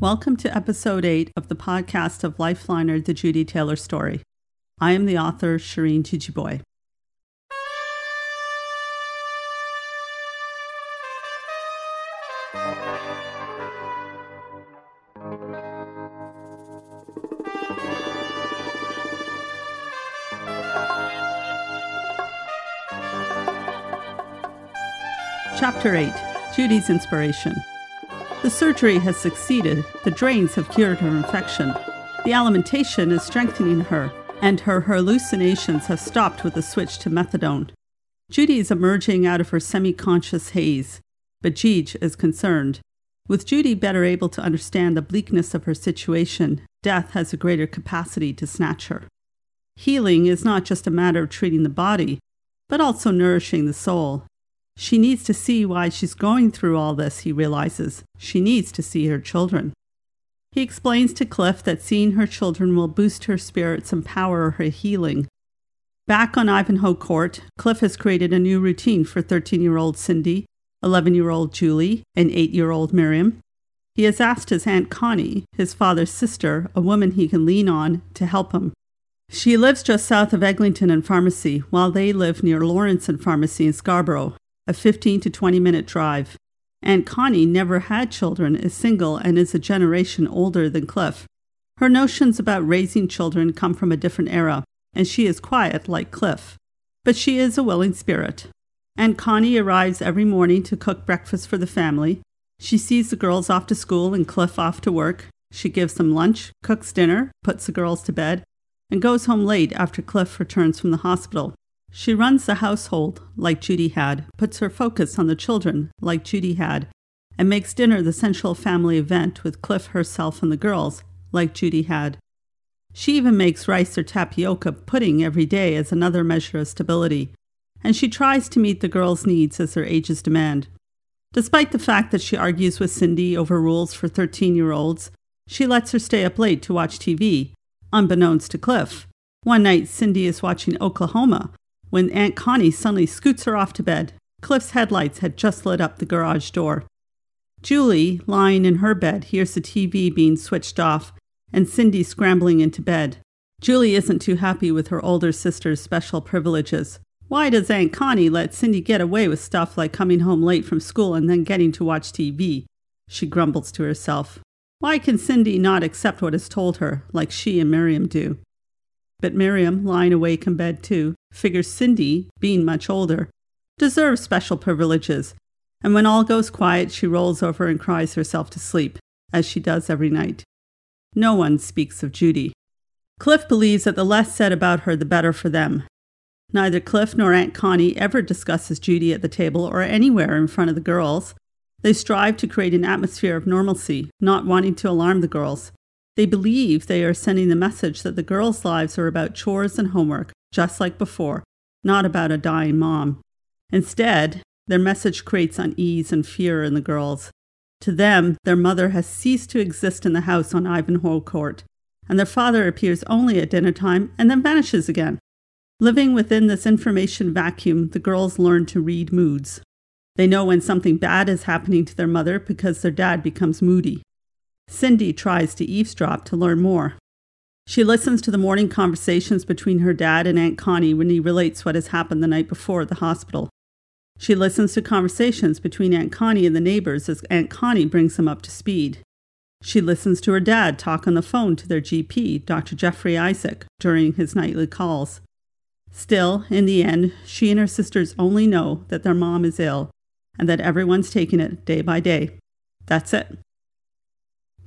Welcome to episode 8 of the podcast of Lifeliner The Judy Taylor Story. I am the author, Shireen Jejeebhoy. Chapter 8 Judy's Inspiration the surgery has succeeded, the drains have cured her infection, the alimentation is strengthening her, and her hallucinations have stopped with the switch to methadone. Judy is emerging out of her semi conscious haze, but Jeej is concerned. With Judy better able to understand the bleakness of her situation, death has a greater capacity to snatch her. Healing is not just a matter of treating the body, but also nourishing the soul, she needs to see why she's going through all this, he realizes. She needs to see her children. He explains to Cliff that seeing her children will boost her spirits and power her healing. Back on Ivanhoe Court, Cliff has created a new routine for 13 year old Cindy, 11 year old Julie, and 8 year old Miriam. He has asked his Aunt Connie, his father's sister, a woman he can lean on, to help him. She lives just south of Eglinton and Pharmacy, while they live near Lawrence and Pharmacy in Scarborough a 15 to 20 minute drive. Aunt Connie never had children, is single, and is a generation older than Cliff. Her notions about raising children come from a different era, and she is quiet like Cliff. But she is a willing spirit. Aunt Connie arrives every morning to cook breakfast for the family. She sees the girls off to school and Cliff off to work. She gives them lunch, cooks dinner, puts the girls to bed, and goes home late after Cliff returns from the hospital. She runs the household like Judy had, puts her focus on the children like Judy had, and makes dinner the central family event with Cliff herself and the girls like Judy had. She even makes rice or tapioca pudding every day as another measure of stability, and she tries to meet the girls' needs as their ages demand. Despite the fact that she argues with Cindy over rules for 13 year olds, she lets her stay up late to watch TV, unbeknownst to Cliff. One night, Cindy is watching Oklahoma when Aunt Connie suddenly scoots her off to bed. Cliff's headlights had just lit up the garage door. Julie, lying in her bed, hears the TV being switched off and Cindy scrambling into bed. Julie isn't too happy with her older sister's special privileges. Why does Aunt Connie let Cindy get away with stuff like coming home late from school and then getting to watch TV? She grumbles to herself. Why can Cindy not accept what is told her, like she and Miriam do? But Miriam, lying awake in bed too, figures Cindy, being much older, deserves special privileges, and when all goes quiet, she rolls over and cries herself to sleep, as she does every night. No one speaks of Judy. Cliff believes that the less said about her, the better for them. Neither Cliff nor Aunt Connie ever discusses Judy at the table or anywhere in front of the girls. They strive to create an atmosphere of normalcy, not wanting to alarm the girls. They believe they are sending the message that the girls' lives are about chores and homework, just like before, not about a dying mom. Instead, their message creates unease and fear in the girls. To them, their mother has ceased to exist in the house on Ivanhoe Court, and their father appears only at dinner time and then vanishes again. Living within this information vacuum, the girls learn to read moods. They know when something bad is happening to their mother because their dad becomes moody. Cindy tries to eavesdrop to learn more. She listens to the morning conversations between her dad and Aunt Connie when he relates what has happened the night before at the hospital. She listens to conversations between Aunt Connie and the neighbors as Aunt Connie brings them up to speed. She listens to her dad talk on the phone to their GP, Dr. Jeffrey Isaac, during his nightly calls. Still, in the end, she and her sisters only know that their mom is ill and that everyone's taking it day by day. That's it.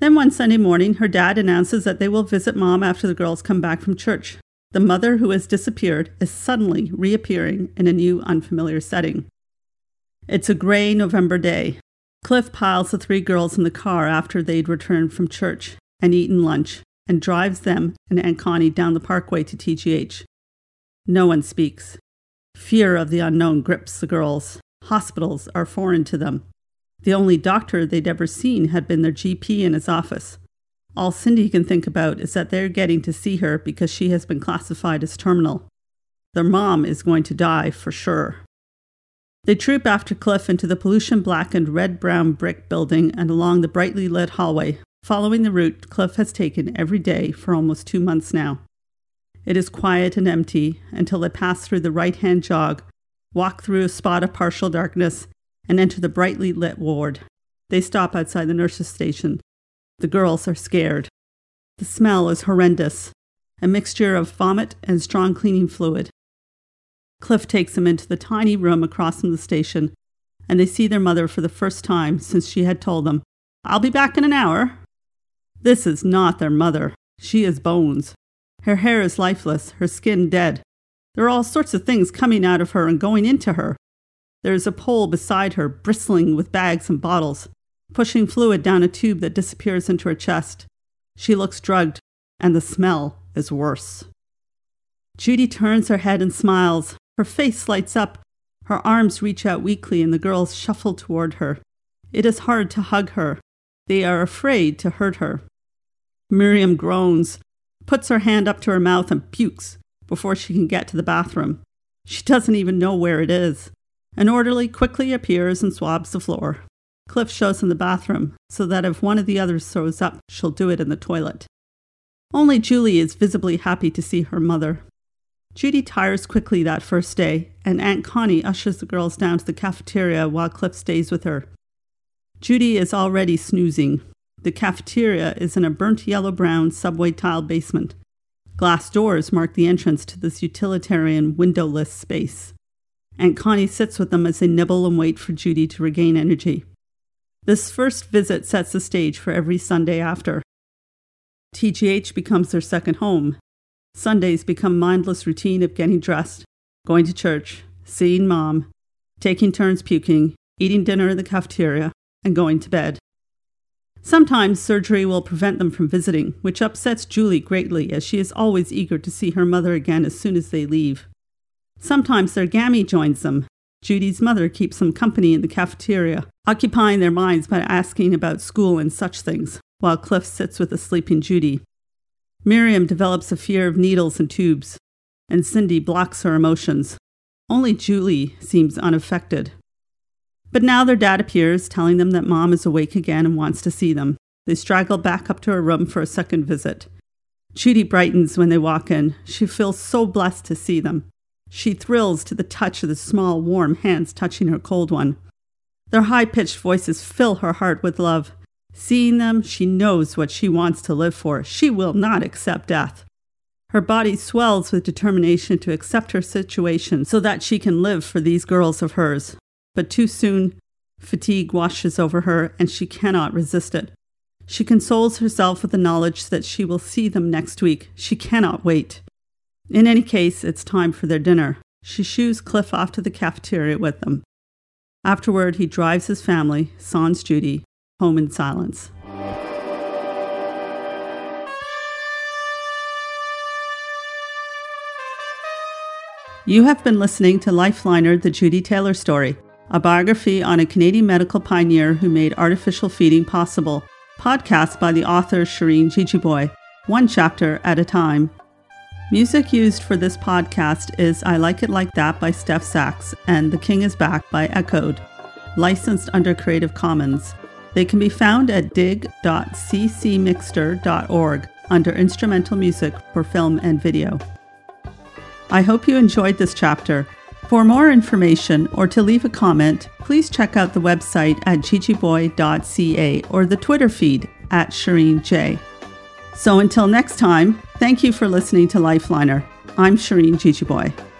Then one Sunday morning, her dad announces that they will visit mom after the girls come back from church. The mother who has disappeared is suddenly reappearing in a new, unfamiliar setting. It's a gray November day. Cliff piles the three girls in the car after they'd returned from church and eaten lunch and drives them and Aunt Connie down the parkway to TGH. No one speaks. Fear of the unknown grips the girls. Hospitals are foreign to them. The only doctor they'd ever seen had been their GP in his office. All Cindy can think about is that they're getting to see her because she has been classified as terminal. Their mom is going to die for sure. They troop after Cliff into the pollution blackened red brown brick building and along the brightly lit hallway, following the route Cliff has taken every day for almost two months now. It is quiet and empty until they pass through the right hand jog, walk through a spot of partial darkness, and enter the brightly lit ward. They stop outside the nurse's station. The girls are scared. The smell is horrendous a mixture of vomit and strong cleaning fluid. Cliff takes them into the tiny room across from the station, and they see their mother for the first time since she had told them, I'll be back in an hour. This is not their mother. She is bones. Her hair is lifeless, her skin dead. There are all sorts of things coming out of her and going into her. There is a pole beside her, bristling with bags and bottles, pushing fluid down a tube that disappears into her chest. She looks drugged, and the smell is worse. Judy turns her head and smiles. Her face lights up. Her arms reach out weakly, and the girls shuffle toward her. It is hard to hug her. They are afraid to hurt her. Miriam groans, puts her hand up to her mouth, and pukes before she can get to the bathroom. She doesn't even know where it is. An orderly quickly appears and swabs the floor. Cliff shows them the bathroom so that if one of the others throws up, she'll do it in the toilet. Only Julie is visibly happy to see her mother. Judy tires quickly that first day, and Aunt Connie ushers the girls down to the cafeteria while Cliff stays with her. Judy is already snoozing. The cafeteria is in a burnt yellow brown subway tile basement. Glass doors mark the entrance to this utilitarian windowless space. Aunt Connie sits with them as they nibble and wait for Judy to regain energy. This first visit sets the stage for every Sunday after. TGH becomes their second home. Sundays become mindless routine of getting dressed, going to church, seeing mom, taking turns puking, eating dinner in the cafeteria, and going to bed. Sometimes surgery will prevent them from visiting, which upsets Julie greatly as she is always eager to see her mother again as soon as they leave. Sometimes their gammy joins them. Judy's mother keeps them company in the cafeteria, occupying their minds by asking about school and such things, while Cliff sits with a sleeping Judy. Miriam develops a fear of needles and tubes, and Cindy blocks her emotions. Only Julie seems unaffected. But now their dad appears, telling them that mom is awake again and wants to see them. They straggle back up to her room for a second visit. Judy brightens when they walk in. She feels so blessed to see them. She thrills to the touch of the small, warm hands touching her cold one. Their high pitched voices fill her heart with love. Seeing them, she knows what she wants to live for. She will not accept death. Her body swells with determination to accept her situation so that she can live for these girls of hers. But too soon, fatigue washes over her and she cannot resist it. She consoles herself with the knowledge that she will see them next week. She cannot wait. In any case, it's time for their dinner. She shoos Cliff off to the cafeteria with them. Afterward, he drives his family, sans Judy, home in silence. You have been listening to Lifeliner, the Judy Taylor story, a biography on a Canadian medical pioneer who made artificial feeding possible, podcast by the author Shireen Jejeebhoy, one chapter at a time. Music used for this podcast is I Like It Like That by Steph Sachs and The King is Back by Echoed, licensed under Creative Commons. They can be found at dig.ccmixter.org under instrumental music for film and video. I hope you enjoyed this chapter. For more information or to leave a comment, please check out the website at jejeebhoy.ca or the Twitter feed at Shireen J. So until next time, thank you for listening to Lifeliner. I'm Shireen Jejeebhoy.